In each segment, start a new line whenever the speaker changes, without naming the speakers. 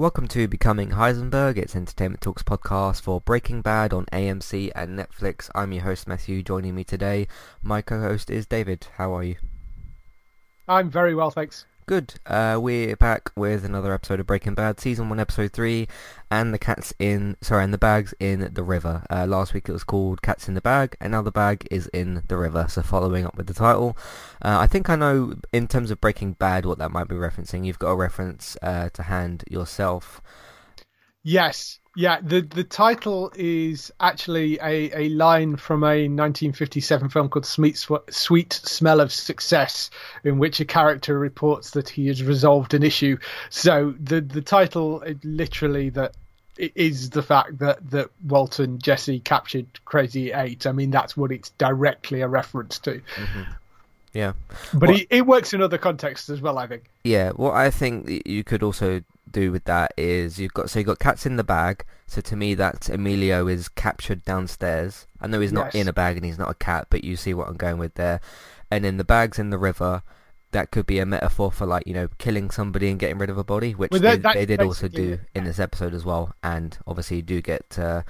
Welcome to Becoming Heisenberg. It's Entertainment Talks podcast for Breaking Bad on AMC and Netflix. I'm your host Matthew. Joining me today, my co-host is David. How are you?
I'm very well, thanks.
Good. Uh, we're back with another episode of Breaking Bad, season one, episode three, and the cats in sorry, and the bags in the river. Uh, last week it was called Cats in the Bag, and now the bag is in the river. So following up with the title, uh, I think I know in terms of Breaking Bad what that might be referencing. You've got a reference uh, to hand yourself.
Yes, yeah, the the title is actually a, a line from a 1957 film called Sweet, Sweet Smell of Success, in which a character reports that he has resolved an issue. So the the title literally that is the fact that that Walton Jesse captured Crazy Eight. I mean, that's what it's directly a reference to.
Mm-hmm. Yeah,
but well, it, it works in other contexts as well. I think.
Yeah, well, I think you could also do with that is you've got so you've got cats in the bag. So to me, that Emilio is captured downstairs. I know he's not yes. in a bag and he's not a cat, but you see what I'm going with there. And in the bag's in the river. That could be a metaphor for like you know killing somebody and getting rid of a body, which well, that, they, they, did also do in this episode as well. And obviously, you do get. Uh,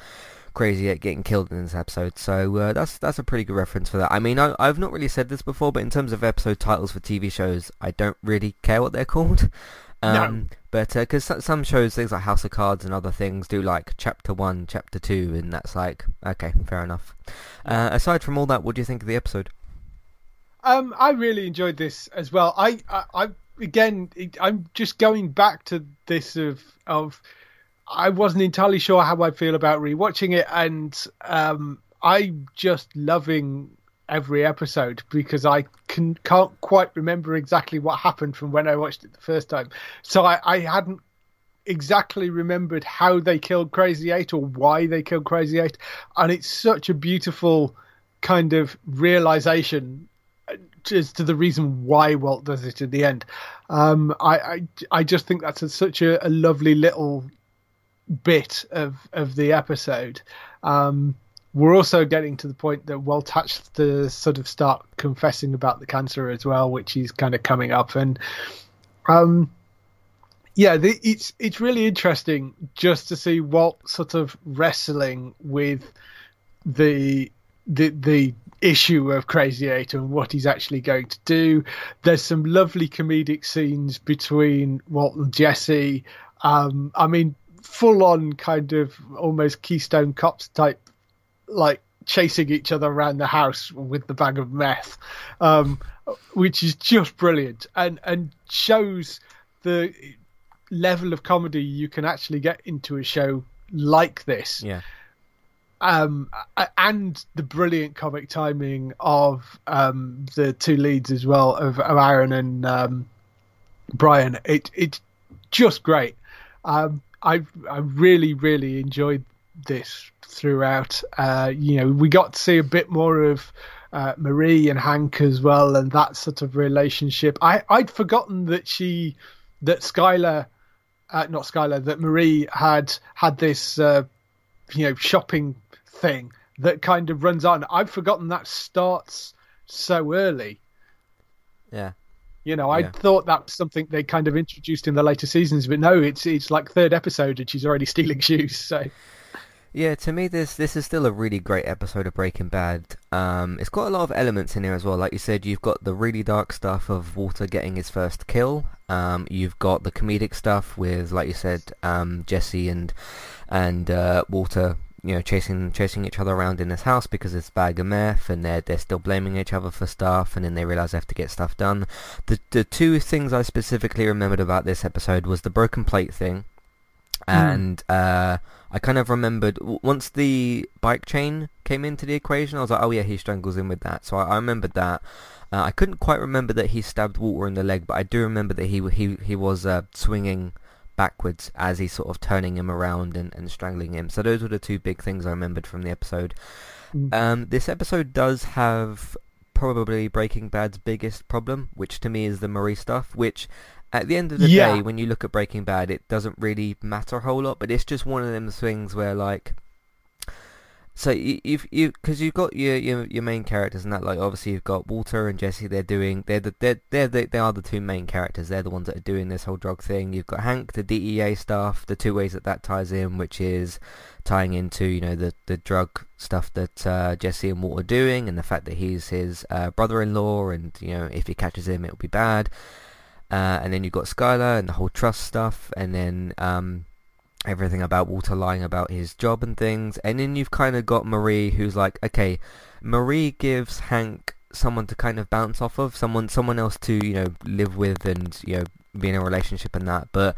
Crazy Eight getting killed in this episode. So uh, that's that's a pretty good reference for that. I mean, I, have not really said this before, but in terms of episode titles for TV shows, I don't really care what they're called. Um, no. But because uh, some shows, things like House of Cards and other things, do like chapter one, chapter two, and that's like okay, fair enough. Uh, aside from all that, what do you think of the episode?
Um, I really enjoyed this as well. I, I, I again, I'm just going back to this of of I wasn't entirely sure how I feel about rewatching it, and um, I'm just loving every episode because I can can't quite remember exactly what happened from when I watched it the first time. So I, I hadn't exactly remembered how they killed Crazy Eight or why they killed Crazy Eight, and it's such a beautiful kind of realization as to the reason why Walt does it in the end. Um, I, I, I just think that's a, such a, a, lovely little bit of of the episode. Um, we're also getting to the point that Walt has to sort of start confessing about the cancer as well, which is kind of coming up. And um, yeah, the, it's it's really interesting just to see Walt sort of wrestling with the the the issue of Crazy Eight and what he's actually going to do. There's some lovely comedic scenes between Walt and Jesse. Um, I mean, full on kind of almost Keystone Cops type like chasing each other around the house with the bag of meth, um, which is just brilliant and and shows the level of comedy you can actually get into a show like this.
Yeah.
Um, and the brilliant comic timing of um, the two leads as well of, of Aaron and um, Brian. It it's just great. Um, I I really really enjoyed this throughout. Uh, you know, we got to see a bit more of uh, Marie and Hank as well, and that sort of relationship. I I'd forgotten that she, that Skyler, uh, not Skyler, that Marie had had this, uh, you know, shopping thing that kind of runs on. I'd forgotten that starts so early.
Yeah.
You know, I thought that was something they kind of introduced in the later seasons, but no, it's it's like third episode and she's already stealing shoes. So
yeah, to me this this is still a really great episode of Breaking Bad. Um, it's got a lot of elements in here as well. Like you said, you've got the really dark stuff of Walter getting his first kill. Um, you've got the comedic stuff with, like you said, um, Jesse and and uh, Walter, you know, chasing chasing each other around in this house because it's bag of meth, and they're they're still blaming each other for stuff, and then they realize they have to get stuff done. The the two things I specifically remembered about this episode was the broken plate thing, hmm. and. Mm. Uh, I kind of remembered once the bike chain came into the equation, I was like, oh yeah, he strangles in with that. So I, I remembered that. Uh, I couldn't quite remember that he stabbed Walter in the leg, but I do remember that he he he was uh, swinging backwards as he's sort of turning him around and, and strangling him. So those were the two big things I remembered from the episode. Mm. Um, this episode does have probably Breaking Bad's biggest problem, which to me is the Marie stuff, which at the end of the yeah. day, when you look at Breaking Bad, it doesn't really matter a whole lot, but it's just one of them things where, like, so you, you've you because you've got your, your your main characters and that like obviously you've got Walter and Jesse. They're doing they're the they're, they're the, they are the two main characters. They're the ones that are doing this whole drug thing. You've got Hank, the DEA stuff. The two ways that that ties in, which is tying into you know the the drug stuff that uh, Jesse and Walter are doing, and the fact that he's his uh, brother-in-law, and you know if he catches him, it'll be bad. Uh, and then you've got Skyler and the whole trust stuff, and then um, everything about Walter lying about his job and things. And then you've kind of got Marie, who's like, okay, Marie gives Hank someone to kind of bounce off of, someone someone else to you know live with and you know be in a relationship and that. But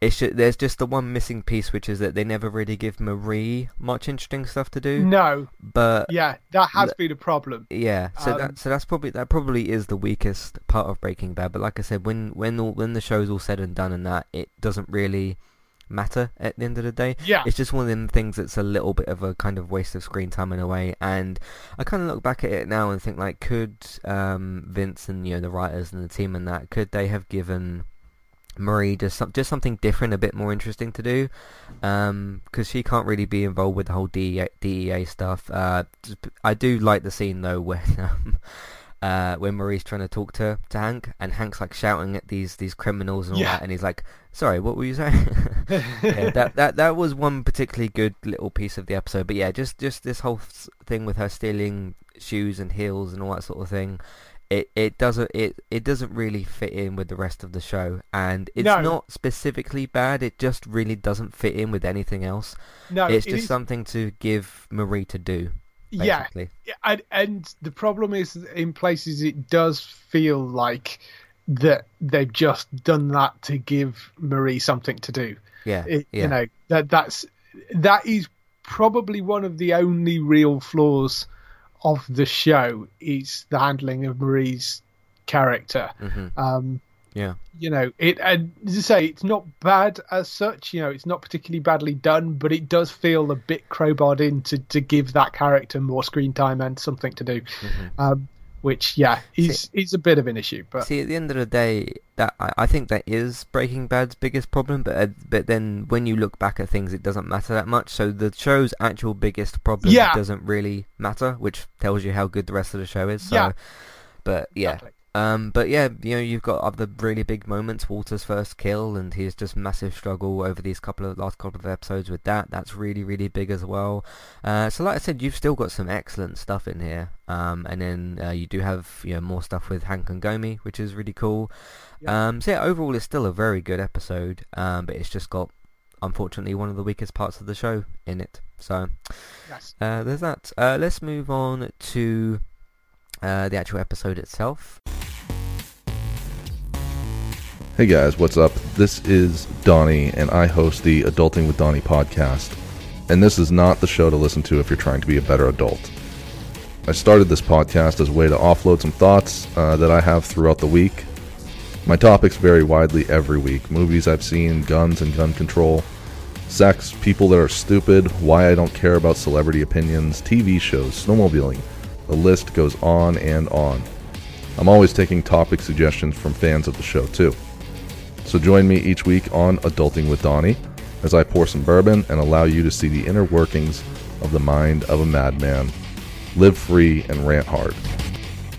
it's just, there's just the one missing piece, which is that they never really give Marie much interesting stuff to do.
No,
But
yeah, that has been a problem.
yeah, so
Um,
that so that's probably that probably is the weakest part of Breaking Bad. But like I said, when when all, when the show's all said and done and that, it doesn't really matter at the end of the day.
Yeah,
It's just one of them things that's a little bit of a kind of waste of screen time in a way. And I kind of look back at it now and think like, could um, Vince and you know the writers and the team and that could they have given Marie just some, just something different, a bit more interesting to do, because she can't really be involved with the whole DEA, DEA stuff. Uh, I do like the scene though when um, uh, when Marie's trying to talk to, to Hank, and Hank's like shouting at these these criminals and all
Yeah.
that, and he's like, "Sorry, what were you saying?" yeah, that that that was one particularly good little piece of the episode. But yeah, just just this whole thing with her stealing shoes and heels and all that sort of thing. It it doesn't it it doesn't really fit in with the rest of the show, and it's
No.
not specifically bad. It just really doesn't fit in with anything else.
no,
it's
it
just
is-
something to give Marie to do.
yeah, and, and the problem is in places it does feel like that they've just done that to give Marie something to do.
Yeah,
It,
yeah,
You know that that's that is probably one of the only real flaws of the show is the handling of Marie's character.
hmm
Um,
yeah,
you know it and as I say it's not bad as such you know it's not particularly badly done but it does feel a bit crowbarred in to, to give that character more screen time and something to do.
Hmm
um, which yeah is is a bit of an issue but
See, at the end of the day, that I, I think that is Breaking Bad's biggest problem. But uh, but then when you look back at things, it doesn't matter that much. So the show's actual biggest problem
Yeah.
doesn't really matter, which tells you how good the rest of the show is. So,
Yeah.
But yeah.
Exactly.
Um, but yeah, you know, you've got other really big moments. Walter's first kill, and his just massive struggle over these couple of last couple of episodes with that. That's really really big as well. Uh, so like I said, you've still got some excellent stuff in here. Um, and then uh, you do have you know more stuff with Hank and Gomie, which is really cool.
Yeah.
Um, so yeah, overall it's still a very good episode. Um, but it's just got unfortunately one of the weakest parts of the show in it. So
yes.
uh, there's that. Uh, let's move on to uh, the actual episode itself.
Hey guys, what's up? This is Donnie, and I host the Adulting with Donnie podcast. And this is not the show to listen to if you're trying to be a better adult. I started this podcast as a way to offload some thoughts uh, that I have throughout the week. My topics vary widely every week movies I've seen, guns and gun control, sex, people that are stupid, why I don't care about celebrity opinions, TV shows, snowmobiling. The list goes on and on. I'm always taking topic suggestions from fans of the show, too. So join me each week on Adulting with Donnie as I pour some bourbon and allow you to see the inner workings of the mind of a madman. Live free and rant hard.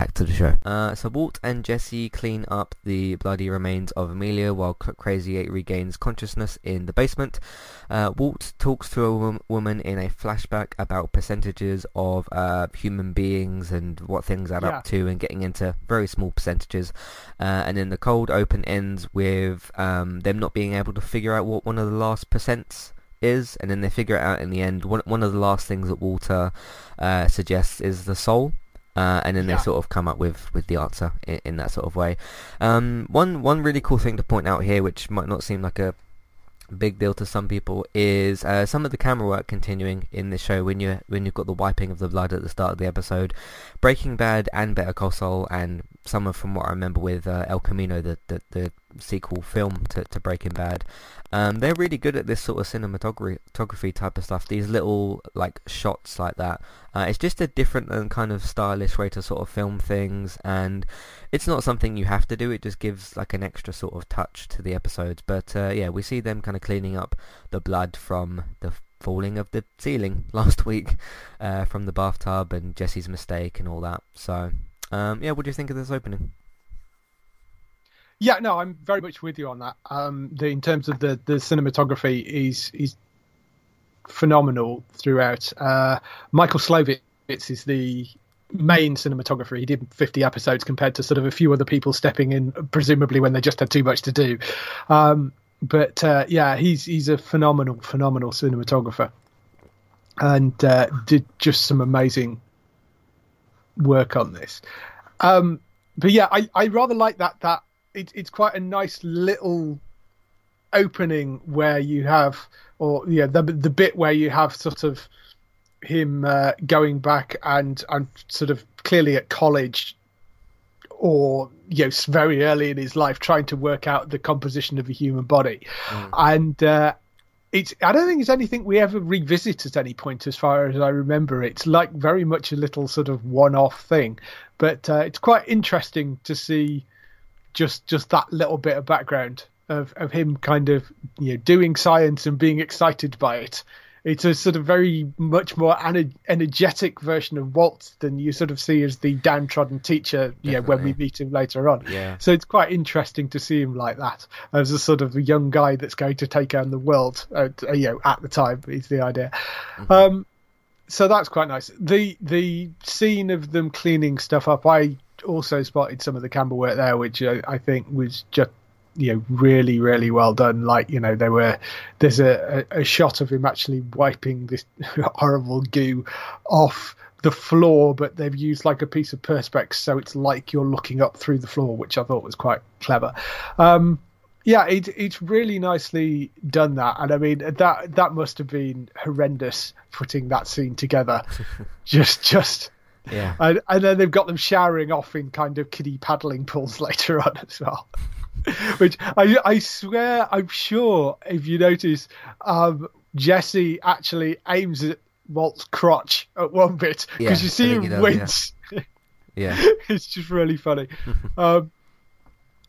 Back to the show. Uh, so Walt and Jesse clean up the bloody remains of Emilio while Crazy 8 regains consciousness in the basement. Uh, Walt talks to a wom- woman in a flashback about percentages of uh, human beings and what things add
Yeah.
up to and getting into very small percentages. Uh, and then the cold open ends with um, them not being able to figure out what one of the last percents is, and then they figure it out in the end. One one of the last things that Walter uh, suggests is the soul, uh, and then
Yeah.
they sort of come up with, with the answer in, in that sort of way. Um, one one really cool thing to point out here, which might not seem like a big deal to some people, is uh, some of the camera work continuing in this show when you when you've got the wiping of the blood at the start of the episode. Breaking Bad and Better Call Saul, and some of from what I remember with uh, El Camino, the, the the sequel film to, to Breaking Bad. Um, they're really good at this sort of cinematography type of stuff. These little like shots like that. Uh, it's just a different and kind of stylish way to sort of film things, and it's not something you have to do. It just gives like an extra sort of touch to the episodes. But uh, yeah, we see them kind of cleaning up the blood from the falling of the ceiling last week uh, from the bathtub and Jesse's mistake and all that. So um, yeah, what do you think of this opening?
Yeah, no, I'm very much with you on that. Um, the, in terms of the, the cinematography, is is phenomenal throughout. Uh, Michael Slovis is the main cinematographer. He did 50 episodes compared to sort of a few other people stepping in, presumably when they just had too much to do. Um, but uh, yeah, he's he's a phenomenal, phenomenal cinematographer, and uh, did just some amazing work on this. Um, but yeah, I, I rather like that that it, it's quite a nice little opening where you have or yeah the the bit where you have sort of him uh, going back and and sort of clearly at college or you know very early in his life trying to work out the composition of a human body. And uh, it's I don't think it's anything we ever revisit at any point as far as I remember. It's like very much a little sort of one-off thing, but uh, it's quite interesting to see just just that little bit of background of of him kind of you know doing science and being excited by it. It's a sort of very much more energetic version of Walt than you sort of see as the downtrodden teacher. You know, when we meet him later on.
Yeah.
So it's quite interesting to see him like that as a sort of a young guy that's going to take on the world. At, you know, at the time is the idea. Um, so that's quite nice. The the scene of them cleaning stuff up, I also spotted some of the camera work there, which I, I think was just you know really really well done. Like you know there were there's a, a, a shot of him actually wiping this horrible goo off the floor, but they've used like a piece of perspex, so it's like you're looking up through the floor, which I thought was quite clever. Um, yeah, it, it's really nicely done that, and I mean that that must have been horrendous putting that scene together. just, just,
Yeah.
and, and then they've got them showering off in kind of kiddie paddling pools later on as well. Which I, I swear, I'm sure if you notice, um, Jesse actually aims at Walt's crotch at one bit
Yeah,
because you see him
does,
wince.
Yeah.
it's just really funny. um,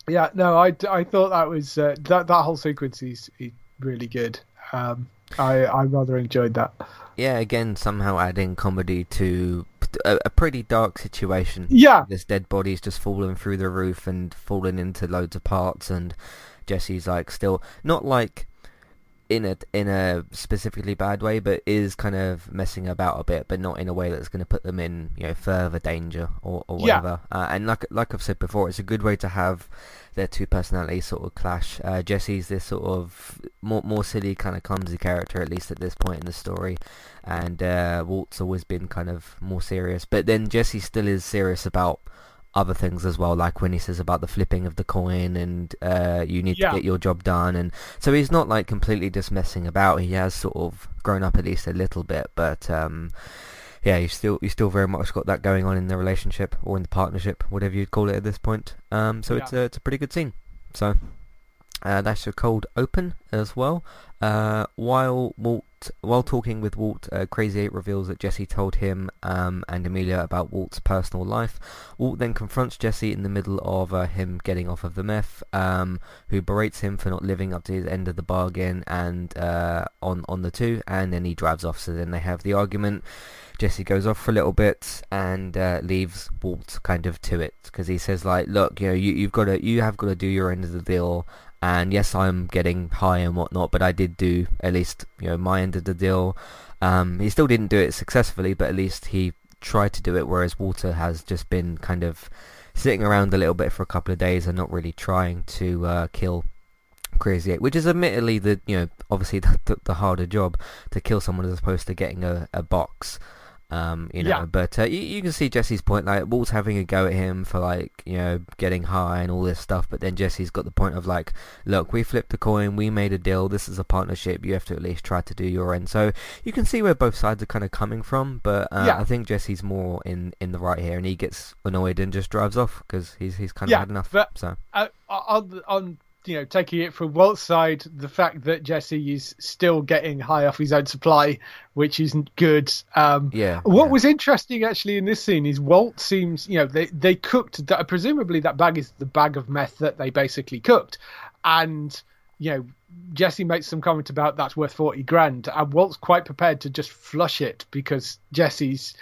yeah, no, I, I thought that was uh, that that whole sequence is, is really good. Um, I I rather enjoyed that.
Yeah, again, somehow adding comedy to a, a pretty dark situation.
Yeah,
This dead body's just falling through the roof and falling into loads of parts, and Jesse's like still not like in a in a specifically bad way, but is kind of messing about a bit, but not in a way that's going to put them in you know further danger or, or
Yeah.
whatever. Uh, and like like I've said before, it's a good way to have their two personalities sort of clash. Uh, Jesse's this sort of more more silly kind of clumsy character at least at this point in the story, and uh, Walt's always been kind of more serious. But then Jesse still is serious about other things as well, like when he says about the flipping of the coin and uh, you need
Yeah.
to get your job done, and so he's not like completely just messing about. He has sort of grown up at least a little bit, but um, yeah, you still you still very much got that going on in the relationship or in the partnership, whatever you'd call it at this point. Um, so it's a it's a pretty good scene. So uh, that's your cold open as well. Uh, while Walt while talking with Walt, uh, Crazy Eight reveals that Jesse told him um, and Emilio about Walt's personal life. Walt then confronts Jesse in the middle of uh, him getting off of the meth, um, who berates him for not living up to his end of the bargain and uh, on on the two, and then he drives off. So then they have the argument. Jesse goes off for a little bit and uh, leaves Walt kind of to it because he says like, look, you know, you, you've got to, you have got to do your end of the deal. And yes, I'm getting high and whatnot, but I did do at least, you know, my end of the deal. Um, he still didn't do it successfully, but at least he tried to do it. Whereas Walter has just been kind of sitting around a little bit for a couple of days and not really trying to uh, kill Crazy Eight, which is admittedly the you know obviously the, the, the harder job to kill someone as opposed to getting a, a box. Um, you know,
Yeah.
but uh, you, you can see Jesse's point. Like Walt's having a go at him for like you know getting high and all this stuff, but then Jesse's got the point of like, look, we flipped the coin, we made a deal. This is a partnership. You have to at least try to do your end. So you can see where both sides are kind of coming from, but uh,
Yeah.
I think Jesse's more in in the right here, and he gets annoyed and just drives off because he's he's kind of
Yeah,
had enough.
but-
so
uh, on on you know taking it from Walt's side, the fact that Jesse is still getting high off his own supply, which isn't good. Um,
Yeah,
What
yeah.
was interesting actually in this scene is Walt seems you know they they cooked that presumably that bag is the bag of meth that they basically cooked, and you know. Jesse makes some comment about that's worth forty grand, and Walt's quite prepared to just flush it because Jesse's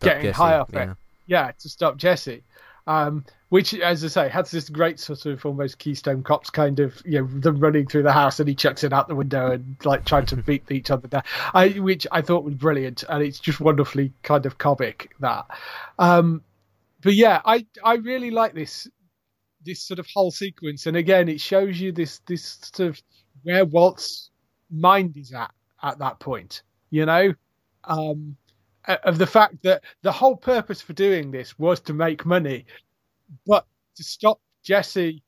getting
Jesse,
high off
yeah.
it. Yeah, to stop Jesse. Um, which, as I say, has this great sort of almost Keystone Cops kind of, you know, them running through the house and he chucks it out the window and like trying to beat each other down. I, which I thought was brilliant, and it's just wonderfully kind of comic that. Um, but yeah, I I really like this this sort of whole sequence, and again, it shows you this this sort of where Walt's mind is at at that point. You know, um, of the fact that the whole purpose for doing this was to make money, but to stop Jesse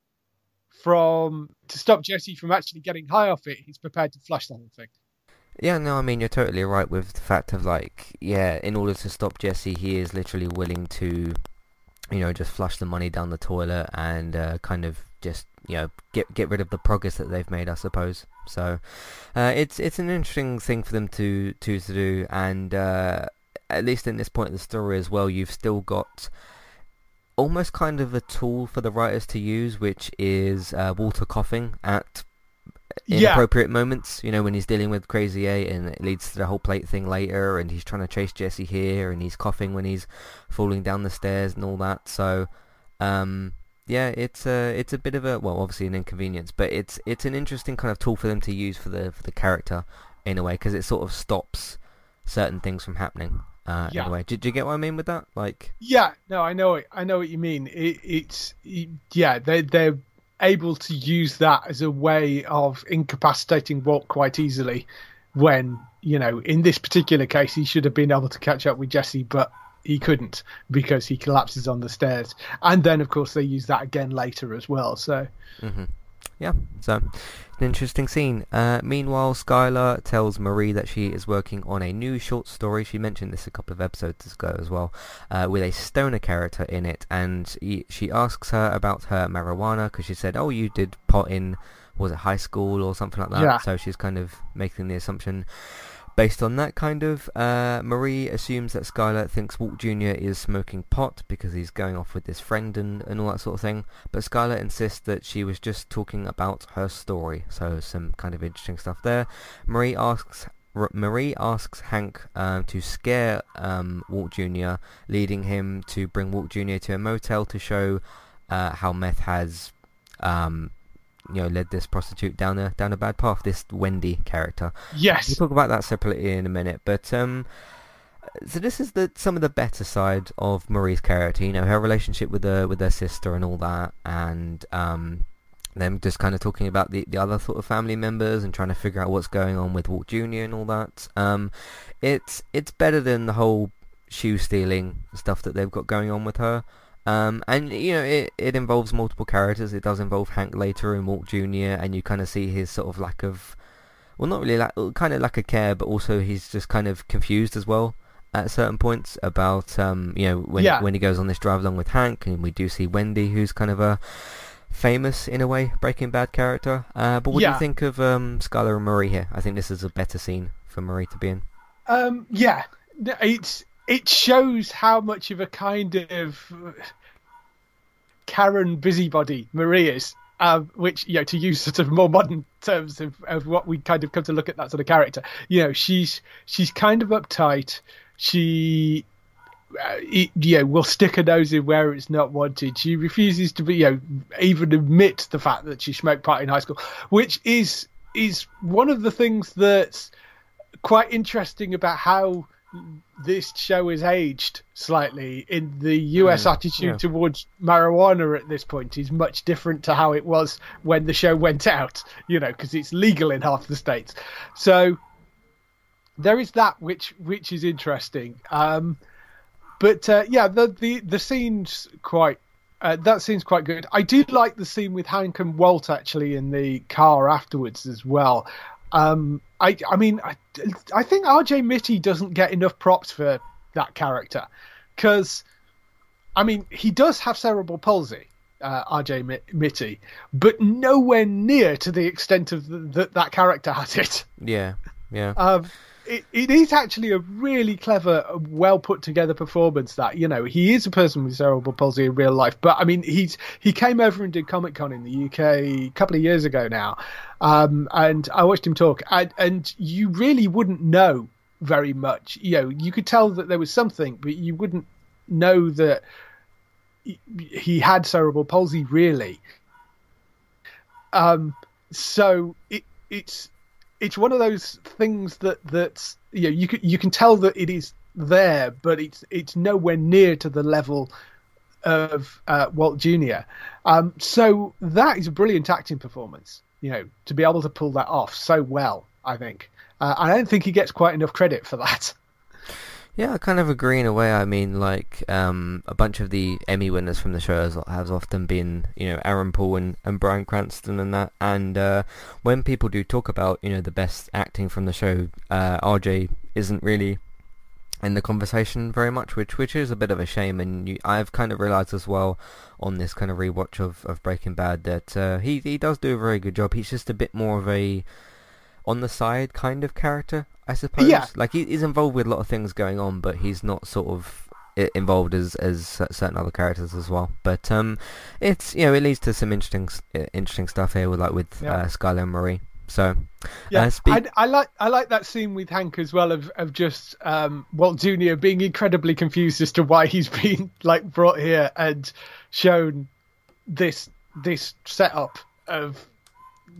from to stop Jesse from actually getting high off it, he's prepared to flush the whole thing.
Yeah, no, I mean you're totally right with the fact of like, yeah, in order to stop Jesse, he is literally willing to, you know, just flush the money down the toilet and uh, kind of just you know get get rid of the progress that they've made, I suppose. So, uh, it's it's an interesting thing for them to to to do, and uh, at least in this point of the story as well, you've still got almost kind of a tool for the writers to use, which is uh, Walter coughing at
Yeah.
inappropriate moments. You know, when he's dealing with Crazy Eight, and it leads to the whole plate thing later, and he's trying to chase Jesse here, and he's coughing when he's falling down the stairs and all that. So, um, yeah, it's a it's a bit of a well, obviously an inconvenience, but it's it's an interesting kind of tool for them to use for the for the character in a way because it sort of stops certain things from happening. Uh,
Yeah.
In a way, did you get what I mean with that? Like,
Yeah, no, I know it. I know what you mean. It, it's it, yeah, they they're able to use that as a way of incapacitating Walt quite easily. When you know, in this particular case, he should have been able to catch up with Jesse, but he couldn't because he collapses on the stairs. And then, of course, they use that again later as well. So
Yeah, so an interesting scene. Uh, meanwhile, Skyler tells Marie that she is working on a new short story. She mentioned this a couple of episodes ago as well, uh, with a stoner character in it, and he, she asks her about her marijuana because she said, "Oh, you did pot in was it high school or something like that?"
Yeah.
So she's kind of making the assumption. Based on that kind of, uh, Marie assumes that Skyler thinks Walt Jr. is smoking pot because he's going off with his friend and, and all that sort of thing. But Skyler insists that she was just talking about her story, so some kind of interesting stuff there. Marie asks Marie asks Hank um, to scare um, Walt Jr., leading him to bring Walt Jr. to a motel to show uh, how meth has um, you know led this prostitute down a down a bad path. This Wendy character.
Yes.
We'll talk about that separately in a minute, but um, so this is the some of the better side of Marie's character. You know, her relationship with her with her sister and all that, and um, them just kind of talking about the the other sort of family members and trying to figure out what's going on with Walt Jr. and all that. Um, it's it's better than the whole shoe stealing stuff that they've got going on with her. Um, and you know it, it involves multiple characters. It does involve Hank later and Walt Jr. and you kind of see his sort of lack of, well, not really lack, kind of lack of care, but also he's just kind of confused as well at certain points about um, you know when
Yeah.
when he goes on this drive along with Hank, and we do see Wendy, who's kind of a famous in a way Breaking Bad character. Uh, but what do you think of um, Skyler and Marie here? I think this is a better scene for Marie to be in.
Um, yeah, it's it shows how much of a kind of Karen busybody Marie is. Um, which you know, to use sort of more modern terms of, of what we kind of come to look at that sort of character. You know, she's she's kind of uptight. She uh, it, you know, will stick her nose in where it's not wanted. She refuses to be, you know, even admit the fact that she smoked pot in high school, which is is one of the things that's quite interesting about how this show is aged slightly in the US attitude
yeah.
towards marijuana at this point is much different to how it was when the show went out, you know, because it's legal in half the states. So there is that which which is interesting. Um, but uh, yeah, the the the scene's quite. Uh, that scene's quite good. I do like the scene with Hank and Walt actually in the car afterwards as well. Um, I I mean I, I think R.J. Mitte doesn't get enough props for that character because I mean he does have cerebral palsy, uh, R.J. Mi- Mitte, but nowhere near to the extent of the, that that character has it.
Yeah, yeah.
Um, it, it is actually a really clever, well put together performance. That you know, he is a person with cerebral palsy in real life, but I mean, he's he came over and did Comic Con in the UK a couple of years ago now, um, and I watched him talk, and, and you really wouldn't know very much. You know, you could tell that there was something, but you wouldn't know that he- he had cerebral palsy really. Um, so it it's it's one of those things that that's you know you can you can tell that it is there, but it's it's nowhere near to the level of uh, Walt Jr. Um, so that is a brilliant acting performance. You know, to be able to pull that off so well, I think. Uh, I don't think he gets quite enough credit for that.
Yeah, I kind of agree in a way. I mean, like um, a bunch of the Emmy winners from the show has, has often been, you know, Aaron Paul and, and Bryan Cranston and that. And uh, when people do talk about, you know, the best acting from the show, uh, RJ isn't really in the conversation very much, which which is a bit of a shame. And you, I've kind of realised as well on this kind of rewatch of, of Breaking Bad that uh, he he does do a very good job. He's just a bit more of a on the side kind of character, I suppose.
Yeah.
Like he, he's involved with a lot of things going on, but he's not sort of involved as as certain other characters as well. But um, it's you know it leads to some interesting interesting stuff here with like with
Yeah.
uh, Skyler and Marie. So
Yeah,
uh, speak-
I, I like I like that scene with Hank as well of of just um, Walt Jr. being incredibly confused as to why he's been like brought here and shown this this setup of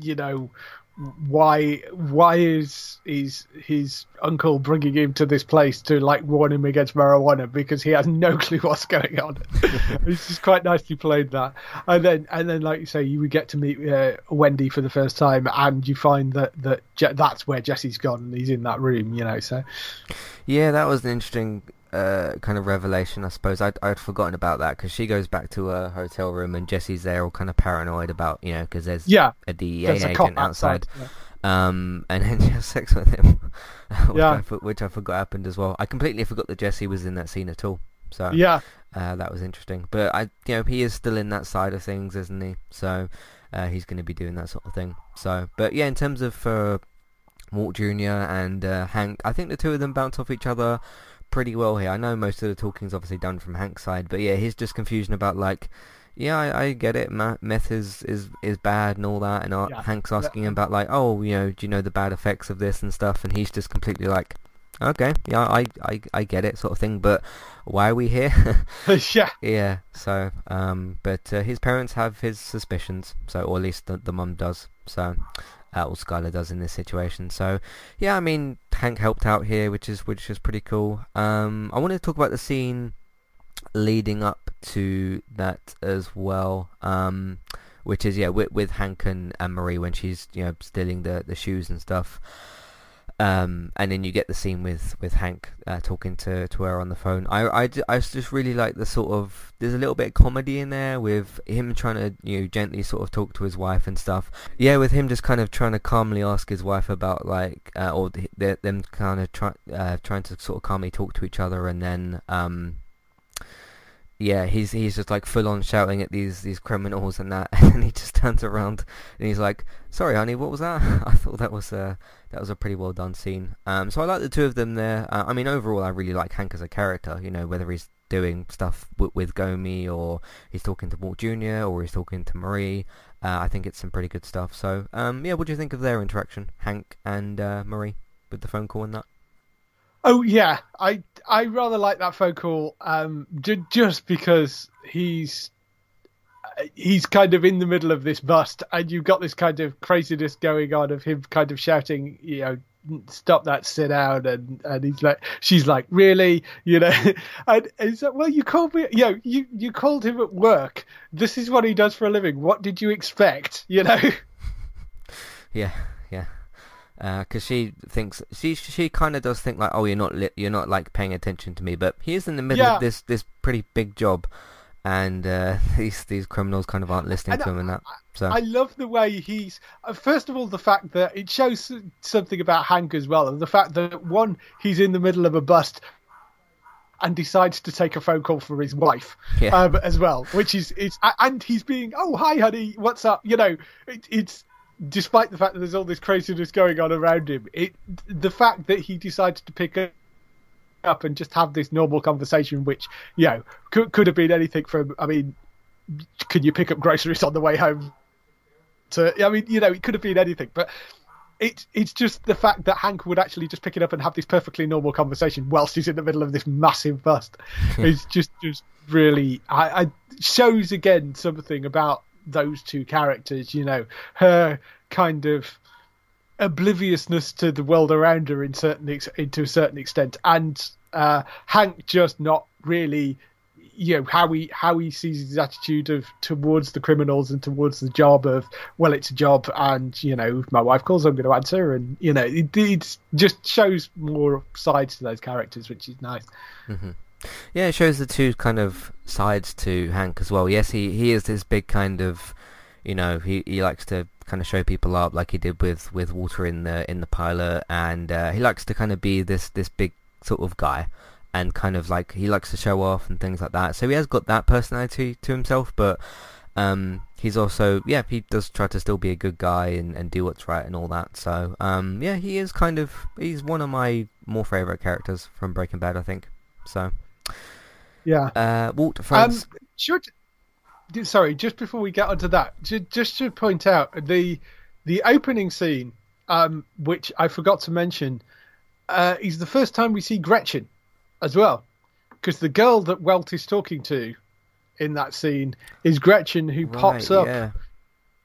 you know why why is is his uncle bringing him to this place to like warn him against marijuana? Because he has no clue what's going on. It's just quite nicely played that. And then and then like you say you would get to meet uh, wendy for the first time and you find that that Je- that's where jesse's gone. And he's in that room you know so.
Yeah, that was an interesting uh, kind of revelation, I suppose. I'd, I'd forgotten about that because she goes back to her hotel room and Jesse's there all kind of paranoid about, you know, because there's
Yeah,
a DEA
there's a
agent
cop
outside.
outside,
Um, and then she has sex with him, which,
Yeah.
I, which I forgot happened as well. I completely forgot that Jesse was in that scene at all. So
yeah
uh, that was interesting. But I, you know, he is still in that side of things, isn't he? So uh, he's going to be doing that sort of thing. So, but yeah, in terms of uh, Walt Jr. and uh, Hank, I think the two of them bounce off each other pretty well here. I know most of the talking's obviously done from Hank's side, but yeah, his just confusion about like, yeah, I, I get it, ma- meth is, is is bad and all that, and
Yeah.
Hank's asking him about like, oh, you know, do you know the bad effects of this and stuff, and he's just completely like, Okay, yeah, I, I, I get it, sort of thing. But why are we here?
yeah.
yeah. So, um, but uh, his parents have his suspicions. So, or at least the, the mum does. So, uh, or Skyler does in this situation. So, yeah, I mean, Hank helped out here, which is which is pretty cool. Um, I wanted to talk about the scene leading up to that as well. Um, which is yeah, with, with Hank and, and Marie when she's you know stealing the the shoes and stuff. Um, and then you get the scene with with Hank uh, talking to, to her on the phone. I, I, I just really like the sort of there's a little bit of comedy in there with him trying to you know gently sort of talk to his wife and stuff. Yeah, with him just kind of trying to calmly ask his wife about like uh, or them kind of try, uh, trying to sort of calmly talk to each other, and then um, yeah, he's he's just like full on shouting at these these criminals and that, and he just turns around and he's like, "Sorry, honey, what was that?" I thought that was a that was a pretty well done scene. Um, so I like the two of them there. Uh, I mean, overall, I really like Hank as a character. You know, whether he's doing stuff w- with Gomie or he's talking to Walt Jr. or he's talking to Marie. Uh, I think it's some pretty good stuff. So um, yeah, what do you think of their interaction, Hank and uh, Marie, with the phone call and that?
Oh yeah, I I rather like that phone call um, just because he's he's kind of in the middle of this bust, and you've got this kind of craziness going on of him kind of shouting, you know, stop that, sit down, and and he's like, she's like, really, you know, and he's like, well, you called me, you know, you you called him at work. This is what he does for a living. What did you expect, you know?
Yeah because uh, she thinks she she kind of does think like oh you're not li- you're not like paying attention to me but he's in the middle
yeah.
of this this pretty big job and uh, these these criminals kind of aren't listening
and
to him and that so
I love the way he's uh, first of all the fact that it shows something about Hank as well and the fact that one he's in the middle of a bust and decides to take a phone call for his wife
yeah.
um, as well, which is it's and he's being oh hi honey what's up you know it, it's despite the fact that there's all this craziness going on around him, it the fact that he decided to pick up and just have this normal conversation, which you know could could have been anything from, I mean, can you pick up groceries on the way home? To I mean, you know, it could have been anything, but it's it's just the fact that Hank would actually just pick it up and have this perfectly normal conversation whilst he's in the middle of this massive bust. it's just just really I, I shows again something about those two characters. You know, her kind of obliviousness to the world around her in certain ex- to a certain extent, and uh, Hank just not really. You know how he how he sees his attitude of towards the criminals and towards the job of well it's a job and you know my wife calls I'm going to answer and you know it, it just shows more sides to those characters which is nice.
Mm-hmm. Yeah, it shows the two kind of sides to Hank as well. Yes, he, he is this big kind of, you know, he, he likes to kind of show people up like he did with, with Walter in the in the pilot, and uh, he likes to kind of be this this big sort of guy, and kind of like he likes to show off and things like that. So he has got that personality to himself, but um, he's also yeah he does try to still be a good guy and, and do what's right and all that. So um, yeah, he is kind of he's one of my more favorite characters from Breaking Bad, I think. So.
Yeah.
Uh, Walt, France.
Um, should sorry, just before we get onto that, just to point out the the opening scene, um, which I forgot to mention, uh, is the first time we see Gretchen as well, because the girl that Walt is talking to in that scene is Gretchen, who
right,
pops up
yeah.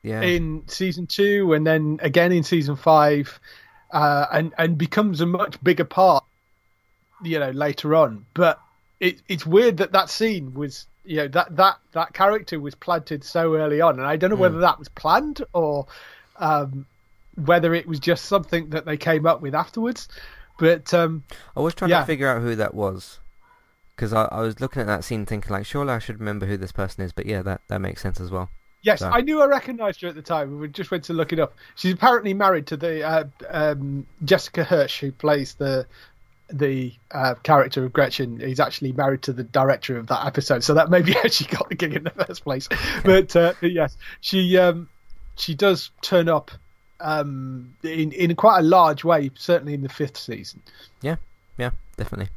Yeah.
in season two and then again in season five, uh, and and becomes a much bigger part, you know, later on. But it, it's weird that that scene was you know that that that character was planted so early on and i don't know whether that was planned or um, whether it was just something that they came up with afterwards but um,
i was trying
yeah.
to figure out who that was because I, I was looking at that scene thinking like surely i should remember who this person is but yeah that, that makes sense as well.
Yes
So-
i knew i recognized her at the time we just went to look it up. She's apparently married to the uh, um, jessica hirsch who plays the the uh, character of Gretchen is actually married to the director of that episode, so that may be how she got the gig in the first place. But, uh, but yes, she um, she does turn up um, in in quite a large way, certainly in the fifth season.
yeah yeah definitely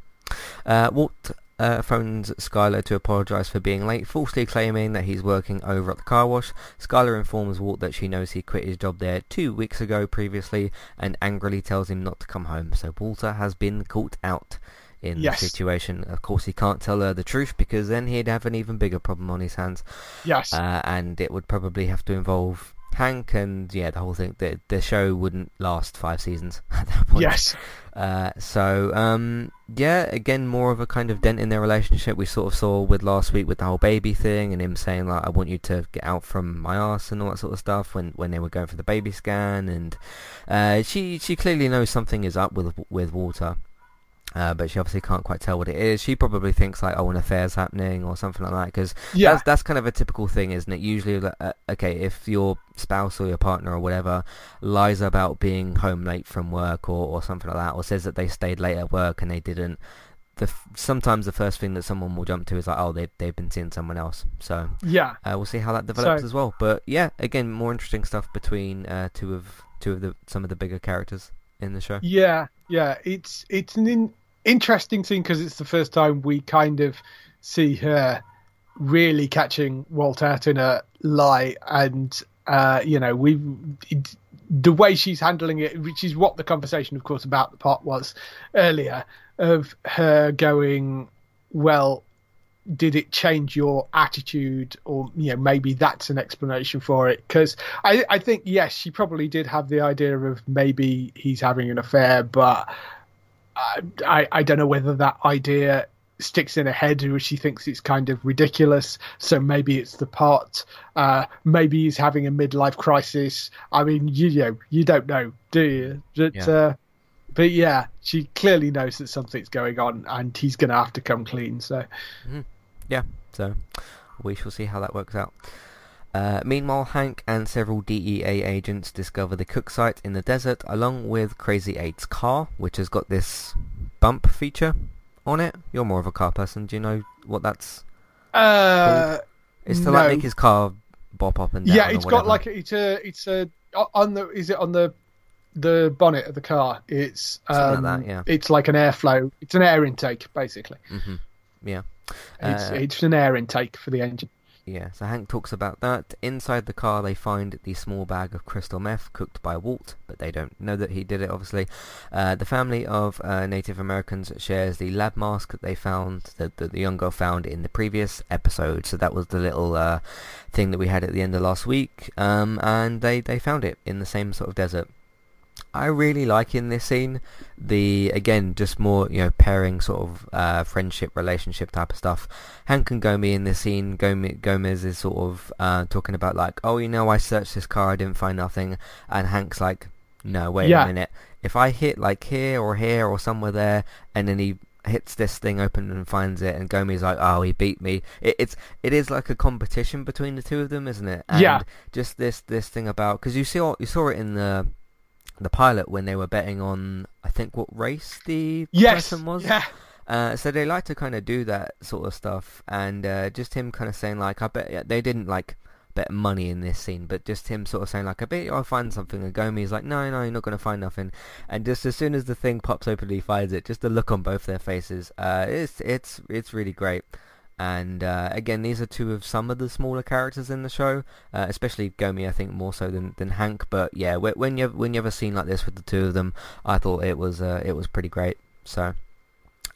uh, Walt uh, phones Skyler to apologise for being late, falsely claiming that he's working over at the car wash. Skyler informs Walt that she knows he quit his job there two weeks ago previously and angrily tells him not to come home. So Walter has been caught out in
Yes.
the situation. Of course, he can't tell her the truth because then he'd have an even bigger problem on his hands.
Yes.
Uh, and it would probably have to involve Hank and yeah, the whole thing. The the show wouldn't last five seasons at that point.
yes.
Uh, so um, yeah, again, more of a kind of dent in their relationship. We sort of saw with last week with the whole baby thing and him saying like, "I want you to get out from my ass" and all that sort of stuff when when they were going for the baby scan. And uh, she she clearly knows something is up with with Walter. Uh, but she obviously can't quite tell what it is. She probably thinks like, "Oh, an affair's happening" or something like that. Because
Yeah.
that's that's kind of a typical thing, isn't it? Usually, uh, okay, if your spouse or your partner or whatever lies about being home late from work or, or something like that, or says that they stayed late at work and they didn't, the f- sometimes the first thing that someone will jump to is like, oh, they they've been seeing someone else. So
Yeah.
uh, we'll see how that develops
So-
as well. But yeah, again, more interesting stuff between uh, two of two of the some of the bigger characters in the show.
Yeah, yeah, it's it's an in, interesting thing because it's the first time we kind of see her really catching Walt out in a lie, and uh, you know we the way she's handling it, which is what the conversation, of course, about the pot was earlier, of her going, well, did it change your attitude or you know maybe that's an explanation for it? Because I, I think yes she probably did have the idea of maybe he's having an affair but I, I, don't know whether that idea sticks in her head or she thinks it's kind of ridiculous. So maybe it's the pot uh, maybe he's having a midlife crisis. I mean you, you know you don't know do you? But,
Yeah.
uh, but yeah she clearly knows that something's going on and he's gonna have to come clean so
Yeah, so we shall see how that works out. Uh, meanwhile, Hank and several DEA agents discover the cook site in the desert along with Crazy Eight's car, which has got this bump feature on it. You're more of a car person. Do you know what that's?
uh
It's to
No.
like make his car bop up and down.
yeah it's got like a, it's a it's a on the is it on the the bonnet of the car it's um,
like that, yeah.
it's like an airflow it's an air intake basically
yeah.
it's
Uh,
it's an air intake for the engine
Yeah, so Hank talks about that. Inside the car, they find the small bag of crystal meth cooked by Walt, but they don't know that he did it, obviously. Uh, the family of uh, Native Americans shares the lab mask that they found, that, that the young girl found in the previous episode. So that was the little uh, thing that we had at the end of last week. Um, and they, they found it in the same sort of desert. I really like in this scene the again just more you know pairing sort of uh, friendship relationship type of stuff. Hank and Gomie in this scene, Gomie, Gomez is sort of uh, talking about like, oh you know I searched this car I didn't find nothing, and Hank's like, no wait
Yeah.
a minute, if I hit like here or here or somewhere there, and then he hits this thing open and finds it, and Gomie's like, oh he beat me. It, it's it is like a competition between the two of them, isn't it? And
Yeah.
Just this this thing about because you saw you saw it in the the pilot when they were betting on I think what race the
yes
person was.
yeah
Uh, so they like to kind of do that sort of stuff, and uh, just him kind of saying like, I bet yeah, they didn't like bet money in this scene, but just him sort of saying like, I bet I'll find something, and Gomie's like, no, no, you're not going to find nothing, and just as soon as the thing pops open, he finds it. Just the look on both their faces, uh, it's it's it's really great. And uh, again, these are two of some of the smaller characters in the show, uh, especially Gomie. I think more so than, than Hank. But yeah, when you when you have a scene like this with the two of them, I thought it was uh, it was pretty great. So, uh,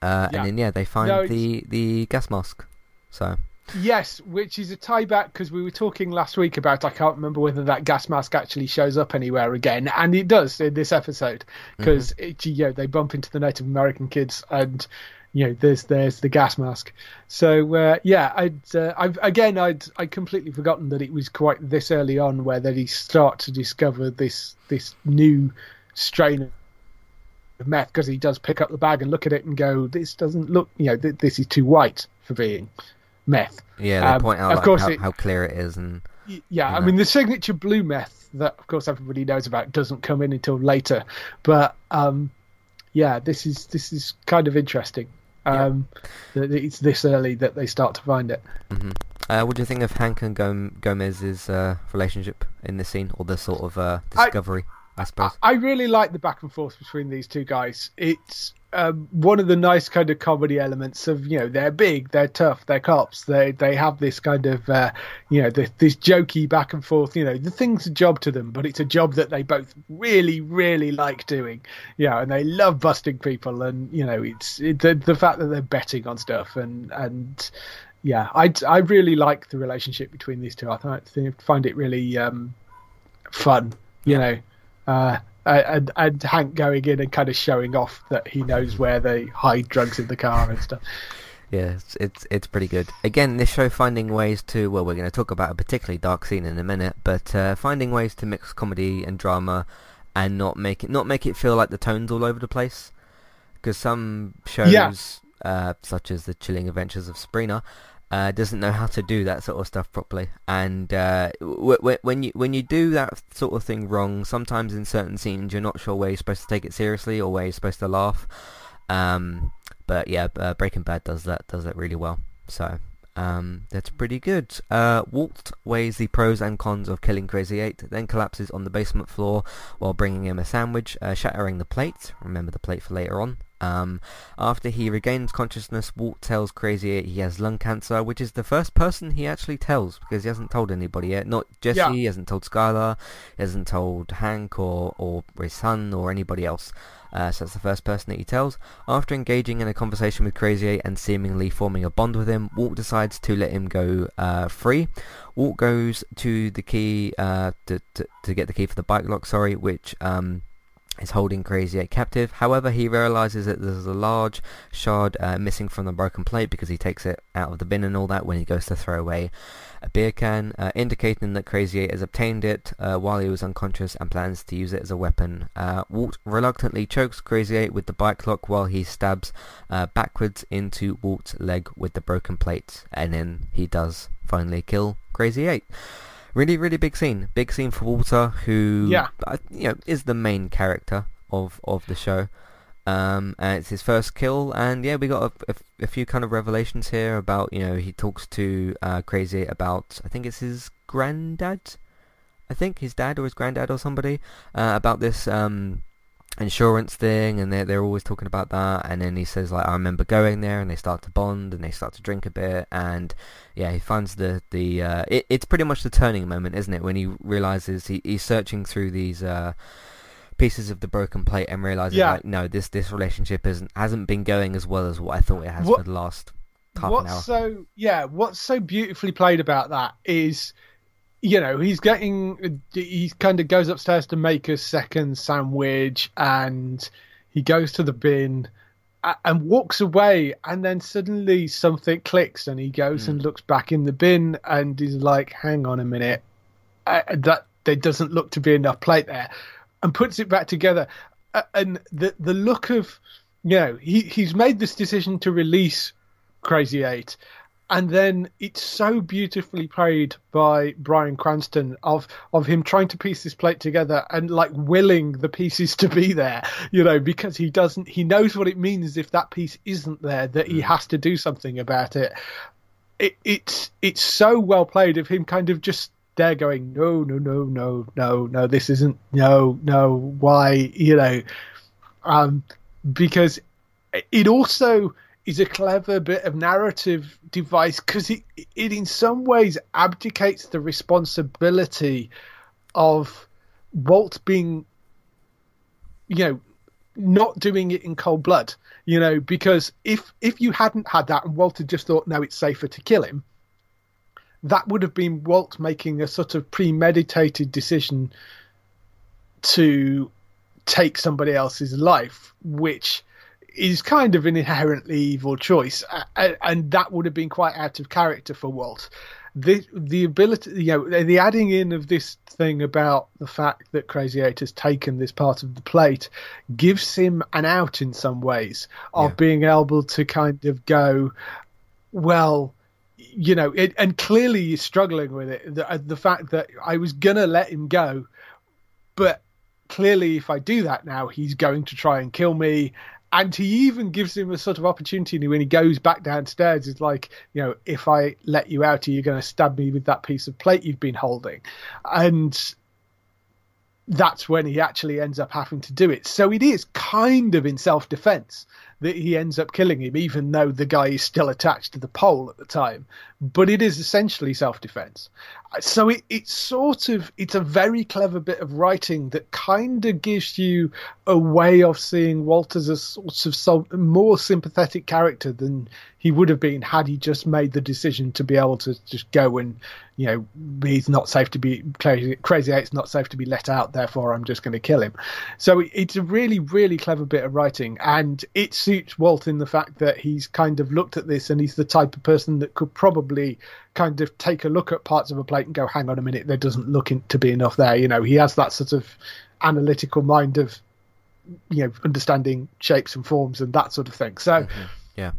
Yeah.
and then yeah, they find
No,
the the gas mask. So
yes which is a tie back because we were talking last week about i can't remember whether that gas mask actually shows up anywhere again and it does in this episode because you know they bump into the native american kids and you know there's there's the gas mask. So uh, yeah i'd uh, i've again i'd i completely forgotten that it was quite this early on where they start to discover this this new strain of meth because he does pick up the bag and look at it and go this doesn't look you know th- this is too white for being meth.
Yeah, they
Um,
point out
of
like,
course
how,
it-
how clear it is, and
yeah, I mean the signature blue meth that of course everybody knows about doesn't come in until later, but um, yeah, this is this is kind of interesting. Um, that it's this early that they start to find it. Mm-hmm.
uh, what do you think of Hank and Gom- Gomez's uh, relationship in this scene, or the sort of uh, discovery? I, suppose.
I really like the back and forth between these two guys. It's um, one of the nice kind of comedy elements of you know they're big, they're tough, they're cops, they they have this kind of uh, you know this, this jokey back and forth. You know the thing's a job to them, but it's a job that they both really really like doing. Yeah, and they love busting people, and you know it's it, the the fact that they're betting on stuff and and yeah, I I really like the relationship between these two. I think, find it really um, fun. You know. Uh, and, and Hank going in and kind of showing off that he knows where they hide drugs in the car and stuff.
Yeah, it's, it's it's pretty good. Again, this show finding ways to well, we're going to talk about a particularly dark scene in a minute, but uh, finding ways to mix comedy and drama and not make it not make it feel like the tones all over the place. Because some shows, yeah. uh, such as the Chilling Adventures of Sabrina, uh, doesn't know how to do that sort of stuff properly. And uh, w- w- when you when you do that sort of thing wrong, sometimes in certain scenes you're not sure where you're supposed to take it seriously or where you're supposed to laugh. Um, but yeah, uh, Breaking Bad does that does that really well. So um, that's pretty good. Uh, Walt weighs the pros and cons of killing Crazy 8, then collapses on the basement floor while bringing him a sandwich, uh, shattering the plate. Remember the plate for later on. Um, after he regains consciousness, Walt tells Crazy he has lung cancer, which is the first person he actually tells because he hasn't told anybody yet. Not Jesse, yeah. he hasn't told Skyler, he hasn't told Hank or, or his son or anybody else. Uh, so that's the first person that he tells. After engaging in a conversation with Crazy 8 and seemingly forming a bond with him, Walt decides to let him go uh, free. Walt goes to the key uh, to, to, to get the key for the bike lock, sorry, which um, is holding Crazy 8 captive. However, he realizes that there's a large shard uh, missing from the broken plate because he takes it out of the bin and all that when he goes to throw away a beer can, uh, indicating that Crazy 8 has obtained it uh, while he was unconscious and plans to use it as a weapon. Uh, Walt reluctantly chokes Crazy 8 with the bike lock while he stabs uh, backwards into Walt's leg with the broken plate, and then he does finally kill Crazy 8 really, really big scene. Big scene for Walter, who
yeah.
you know is the main character of of the show. Um, and it's his first kill, and yeah, we got a, a, a, few kind of revelations here about you know he talks to uh, Crazy about I think it's his granddad, I think his dad or his granddad or somebody uh, about this um, insurance thing, and they're they're always talking about that. And then he says like I remember going there, and they start to bond, and they start to drink a bit, and yeah, he finds the the uh, it, it's pretty much the turning moment, isn't it, when he realizes he, he's searching through these. Uh, pieces of the broken plate and realizes yeah. like no this this relationship isn't hasn't been going as well as what I thought it has what, for the last half
what's
an hour.
so yeah what's so beautifully played about that is you know, he's getting, he kind of goes upstairs to make a second sandwich and he goes to the bin and walks away and then suddenly something clicks and he goes mm. and looks back in the bin and he's like, hang on a minute, that there doesn't look to be enough plate there and puts it back together. and the, the look of, you know, he, he's made this decision to release Crazy Eight and then it's so beautifully played by Bryan Cranston of of him trying to piece this plate together and like willing the pieces to be there, you know, because he doesn't he knows what it means if that piece isn't there that he mm. has to do something about it. it it's it's so well played of him kind of just there going no no no no no no this isn't no no why you know um because it also is a clever bit of narrative device because it, it in some ways abdicates the responsibility of Walt being, you know, not doing it in cold blood, you know, because if if you hadn't had that and Walt had just thought, no, it's safer to kill him, that would have been Walt making a sort of premeditated decision to take somebody else's life, which is kind of an inherently evil choice, and that would have been quite out of character for Walt. The the ability, you know, the adding in of this thing about the fact that Crazy Eight has taken this part of the plate gives him an out in some ways of yeah. being able to kind of go, well, you know, it, and clearly he's struggling with it. The, uh, the fact that I was gonna let him go, but clearly if I do that now, he's going to try and kill me, and he even gives him a sort of opportunity when he goes back downstairs. It's like, you know, if I let you out, are you going to stab me with that piece of plate you've been holding? And that's when he actually ends up having to do it. So it is kind of in self defense that he ends up killing him, even though the guy is still attached to the pole at the time. But it is essentially self defense. So it, it's sort of it's a very clever bit of writing that kind of gives you a way of seeing Walter as a sort of more sympathetic character than he would have been had he just made the decision to be able to just go and you know he's not safe to be crazy, crazy eight's not safe to be let out therefore i'm just going to kill him so it's a really really clever bit of writing and it suits walt in the fact that he's kind of looked at this and he's the type of person that could probably kind of take a look at parts of a plate and go hang on a minute there doesn't look to be enough there you know he has that sort of analytical mind of you know understanding shapes and forms and that sort of thing so
Mm-hmm. yeah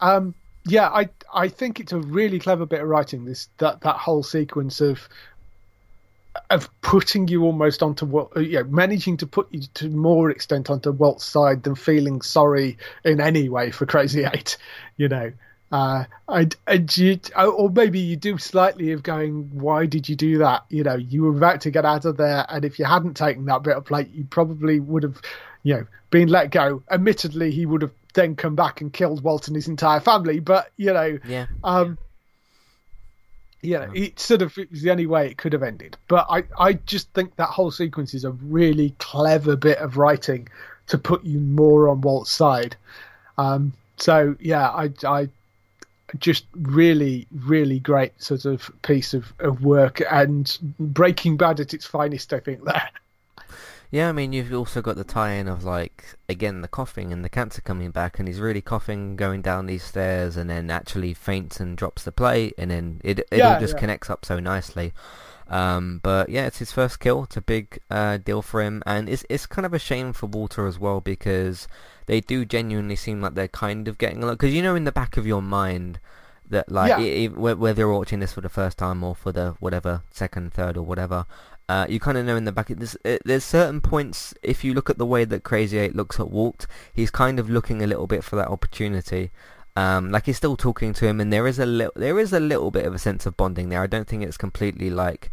um, yeah, I I think it's a really clever bit of writing. This that that whole sequence of of putting you almost onto what you know, managing to put you to more extent onto Walt's side than feeling sorry in any way for Crazy Eight. You know, uh, I, I you, or maybe you do slightly of going, why did you do that? You know, you were about to get out of there, and if you hadn't taken that bit of plate, you probably would have, you know, been let go. Admittedly, he would have then come back and killed Walt and his entire family, but you know,
yeah
um, you know, it sort of it was the only way it could have ended. But I, I just think that whole sequence is a really clever bit of writing to put you more on Walt's side. Um, so yeah, I, I just really, really great sort of piece of, of work and Breaking Bad at its finest. I think there.
Yeah, I mean, you've also got the tie-in of like again the coughing and the cancer coming back, and he's really coughing going down these stairs, and then actually faints and drops the plate, and then it it
Yeah,
all just
yeah.
connects up so nicely. Um, but yeah, it's his first kill. It's a big uh, deal for him, and it's it's kind of a shame for Walter as well because they do genuinely seem like they're kind of getting along. Because you know, in the back of your mind that like
Yeah.
i- i- whe- whether you're watching this for the first time or for the whatever second, third, or whatever, uh, you kind of know in the back. There's, uh, there's certain points. If you look at the way that Crazy Eight looks at Walt, he's kind of looking a little bit for that opportunity. Um, like he's still talking to him, and there is a little, there is a little bit of a sense of bonding there. I don't think it's completely like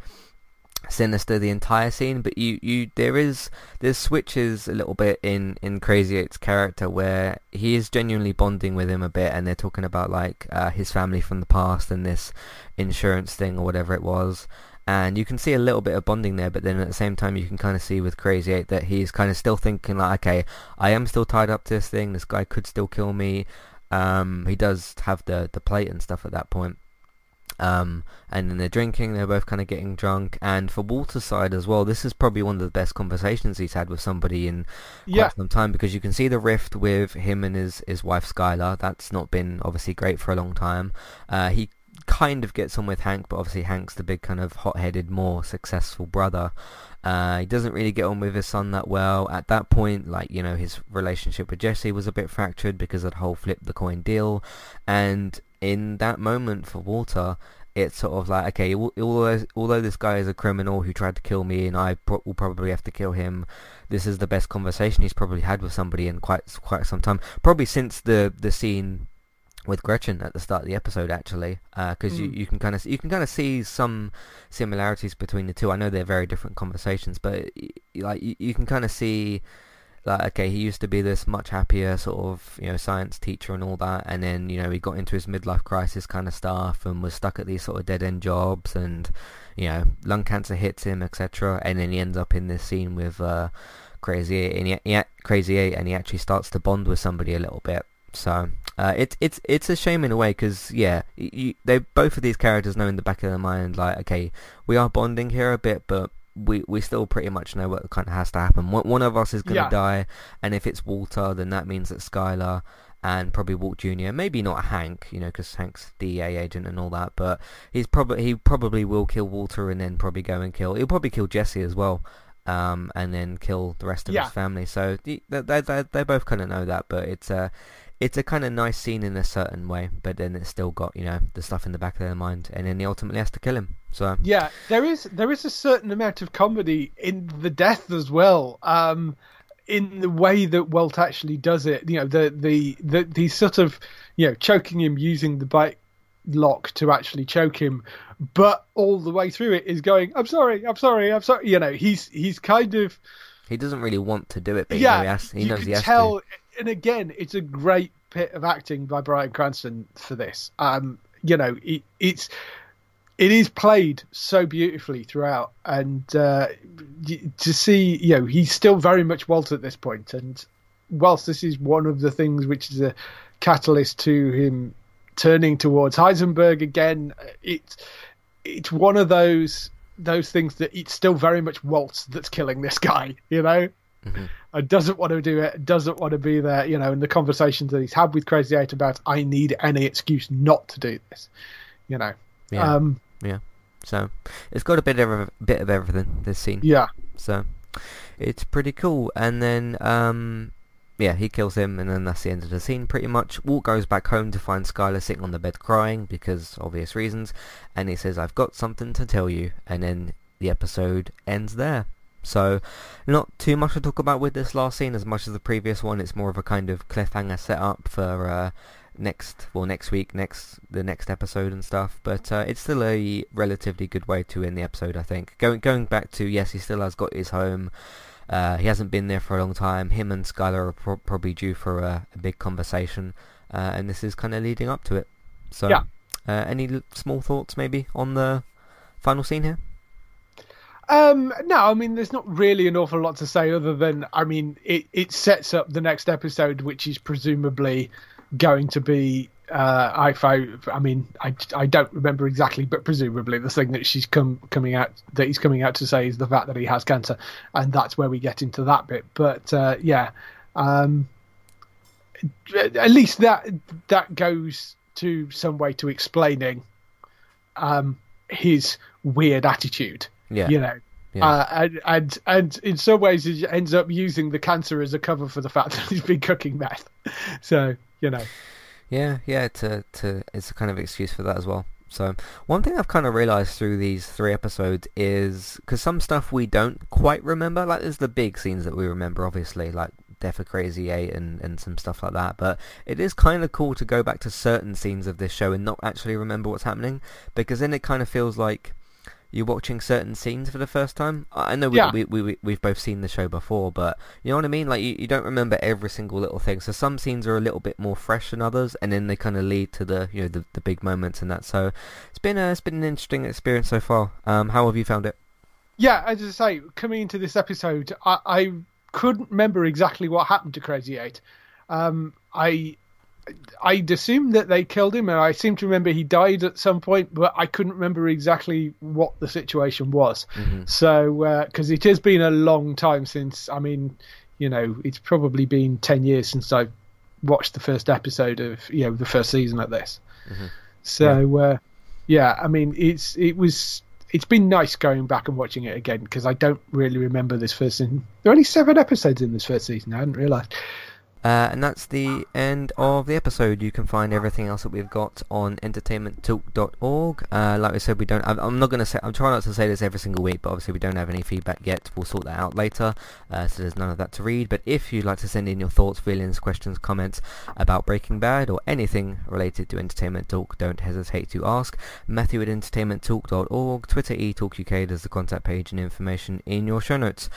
sinister the entire scene, but you, you there is there's switches a little bit in in Crazy Eight's character where he is genuinely bonding with him a bit, and they're talking about like uh, his family from the past and this insurance thing or whatever it was. And you can see a little bit of bonding there, but then at the same time you can kind of see with Crazy Eight that he's kind of still thinking like, okay, I am still tied up to this thing. This guy could still kill me. Um, he does have the the plate and stuff at that point. Um, and then they're drinking, they're both kind of getting drunk. And for Walter's side as well, this is probably one of the best conversations he's had with somebody in quite
Yeah.
some time because you can see the rift with him and his, his wife Skyler. That's not been obviously great for a long time. Uh, he kind of gets on with Hank, but obviously Hank's the big kind of hot-headed, more successful brother. Uh, he doesn't really get on with his son that well. At that point, like, you know, his relationship with Jesse was a bit fractured because of the whole flip the coin deal. And in that moment for Walter, it's sort of like, okay, although, although this guy is a criminal who tried to kill me and I pro- will probably have to kill him, this is the best conversation he's probably had with somebody in quite quite some time. Probably since the, the scene with Gretchen at the start of the episode, actually, because you, you can kind of you can kind of see some similarities between the two. I know they're very different conversations, but like you, you can kind of see like okay, he used to be this much happier sort of you know science teacher and all that, and then you know he got into his midlife crisis kind of stuff and was stuck at these sort of dead end jobs, and you know lung cancer hits him, etc. And then he ends up in this scene with uh, Crazy Eight, and he, he, Crazy Eight, and he actually starts to bond with somebody a little bit. So uh, it's it's it's a shame in a way because yeah, you, they both of these characters know in the back of their mind like okay, we are bonding here a bit, but we we still pretty much know what kind of has to happen. One, one of us is going to
Yeah.
die, and if it's Walter, then that means that Skyler and probably Walt Jr. Maybe not Hank, you know, because Hank's DEA agent and all that, but he's probably he probably will kill Walter and then probably go and kill. He'll probably kill Jesse as well. Um, and then kill the rest of
Yeah.
his family. So they they they, they both kind of know that, but it's a it's a kind of nice scene in a certain way. But then it's still got you know the stuff in the back of their mind, and then he ultimately has to kill him. So
Yeah, there is there is a certain amount of comedy in the death as well. Um, in the way that Walt actually does it, you know, the the the, the sort of you know choking him using the bike lock to actually choke him, but all the way through it is going, "I'm sorry, I'm sorry, I'm sorry." You know, he's he's kind of
He doesn't really want to do it, but
yeah,
he, has, he
you
knows
can
he has
tell.
to.
And again, it's a great bit of acting by Bryan Cranston for this. Um, you know, it, it's it is played so beautifully throughout, and uh, to see, you know, he's still very much Walt at this point, and whilst this is one of the things which is a catalyst to him turning towards Heisenberg again, it's it's one of those those things that it's still very much Walt that's killing this guy, you know. And doesn't want to do it, doesn't want to be there, you know, in the conversations that he's had with Crazy Eight about I need any excuse not to do this. You know.
Yeah.
Um
Yeah. So it's got a bit of a bit of everything. This scene.
yeah.
So it's pretty cool. And then um yeah, he kills him, and then that's the end of the scene, pretty much. Walt goes back home to find Skyler sitting on the bed crying, because obvious reasons, and he says, I've got something to tell you, and then the episode ends there. So, not too much to talk about with this last scene as much as the previous one. It's more of a kind of cliffhanger setup for uh, next, well, next week, next the next episode and stuff. But uh, it's still a relatively good way to end the episode, I think. Going going back to yes, he still has got his home. Uh, he hasn't been there for a long time. Him and Skyler are pro- probably due for a, a big conversation, uh, and this is kind of leading up to it. So,
Yeah.
uh, any l- small thoughts maybe on the final scene here?
Um, no, I mean, there's not really an awful lot to say other than, I mean, it, it sets up the next episode, which is presumably going to be, uh, I, I, mean, I, I don't remember exactly, but presumably the thing that she's come coming out that he's coming out to say is the fact that he has cancer, and that's where we get into that bit. But uh, yeah, um, at least that that goes to some way to explaining um, his weird attitude
Yeah.
you know.
Yeah.
Uh, and, and and in some ways, he ends up using the cancer as a cover for the fact that he's been cooking meth. So you know,
Yeah, yeah, to to it's a kind of excuse for that as well. So one thing I've kind of realized through these three episodes is because some stuff we don't quite remember. Like there's the big scenes that we remember, obviously, like Death of Crazy Eight and and some stuff like that. But it is kind of cool to go back to certain scenes of this show and not actually remember what's happening because then it kind of feels like you're watching certain scenes for the first time. I know we,
Yeah.
we, we, we, we've both seen the show before, but you know what I mean? Like, you, you don't remember every single little thing. So some scenes are a little bit more fresh than others, and then they kind of lead to the, you know, the, the big moments and that. So it's been a, it's been an interesting experience so far. Um, how have you found it?
yeah. As I say, coming into this episode, I, I couldn't remember exactly what happened to Crazy Eight. Um, I I'd assume that they killed him, and I seem to remember he died at some point, but I couldn't remember exactly what the situation was. Mm-hmm. So, uh, because it has been a long time since, I mean, you know, it's probably been ten years since I've watched the first episode of, you know, the first season of this. Mm-hmm. So, uh, yeah, I mean, it's it was. It's been nice going back and watching it again because I don't really remember this first season. There are only seven episodes in this first season. I hadn't realised.
Uh, and that's the end of the episode. You can find everything else that we've got on entertainmenttalk.org. Uh, like I said, we don't. I'm, not going to say. I'm trying not to say this every single week, but obviously we don't have any feedback yet. We'll sort that out later. Uh, so there's none of that to read. But if you'd like to send in your thoughts, feelings, questions, comments about Breaking Bad or anything related to Entertainment Talk, don't hesitate to ask. Matthew at entertainmenttalk.org, Twitter eTalkUK. There's the contact page and information in your show notes.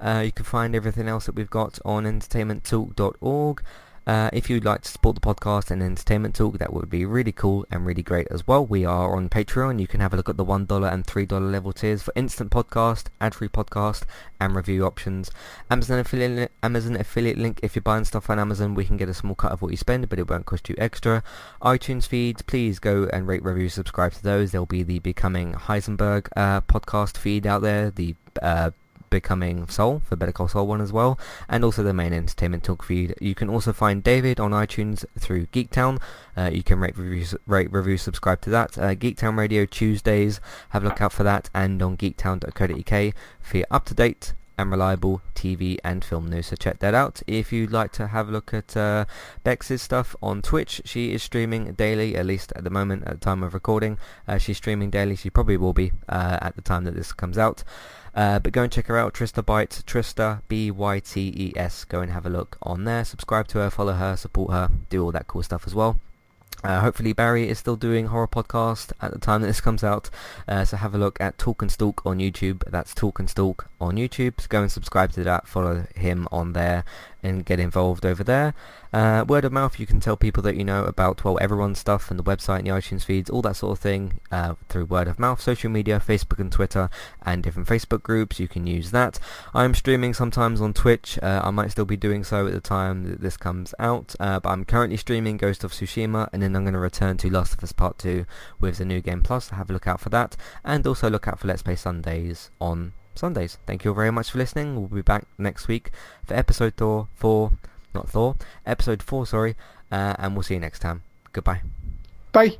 Uh, you can find everything else that we've got on entertainmenttalk.org. Uh, if you'd like to support the podcast and Entertainment Talk, that would be really cool and really great as well. We are on Patreon. You can have a look at the $1 and $3 level tiers for instant podcast, ad-free podcast, and review options. Amazon affiliate, Amazon affiliate link. If you're buying stuff on Amazon, we can get a small cut of what you spend, but it won't cost you extra. iTunes feeds, please go and rate, review, subscribe to those. There'll be the Becoming Heisenberg uh, podcast feed out there, the uh, Becoming Saul for Better Call Saul one as well, and also the main Entertainment Talk feed. You can also find David on iTunes through Geektown. Uh, you can rate, review, rate, review, subscribe to that. Uh, Geektown Radio Tuesdays, have a look out for that, and on geektown.co.uk for your up-to-date and reliable TV and film news. So check that out. If you'd like to have a look at uh, Bex's stuff on Twitch, she is streaming daily, at least at the moment, at the time of recording. Uh, she's streaming daily. She probably will be uh, at the time that this comes out. Uh, but go and check her out, Trista Bytes, Trista, B-Y-T-E-S. Go and have a look on there. Subscribe to her, follow her, support her, do all that cool stuff as well. Uh, hopefully Barry is still doing horror podcast at the time that this comes out. Uh, so have a look at Talk and Stalk on YouTube. That's Talk and Stalk on YouTube. So go and subscribe to that. Follow him on there and get involved over there. Uh, word of mouth, you can tell people that you know about well everyone's stuff and the website and the iTunes feeds, all that sort of thing uh, through word of mouth, social media, Facebook and Twitter, and different Facebook groups. You can use that. I'm streaming sometimes on Twitch. Uh, I might still be doing so at the time that this comes out, uh, but I'm currently streaming Ghost of Tsushima, and then I'm going to return to Last of Us Part 2 with the New Game Plus. Have a look out for that, and also look out for Let's Play Sundays on Sundays. Thank you all very much for listening. We'll be back next week for episode Thor 4, not Thor, episode 4, sorry, uh, and we'll see you next time. Goodbye.
Bye.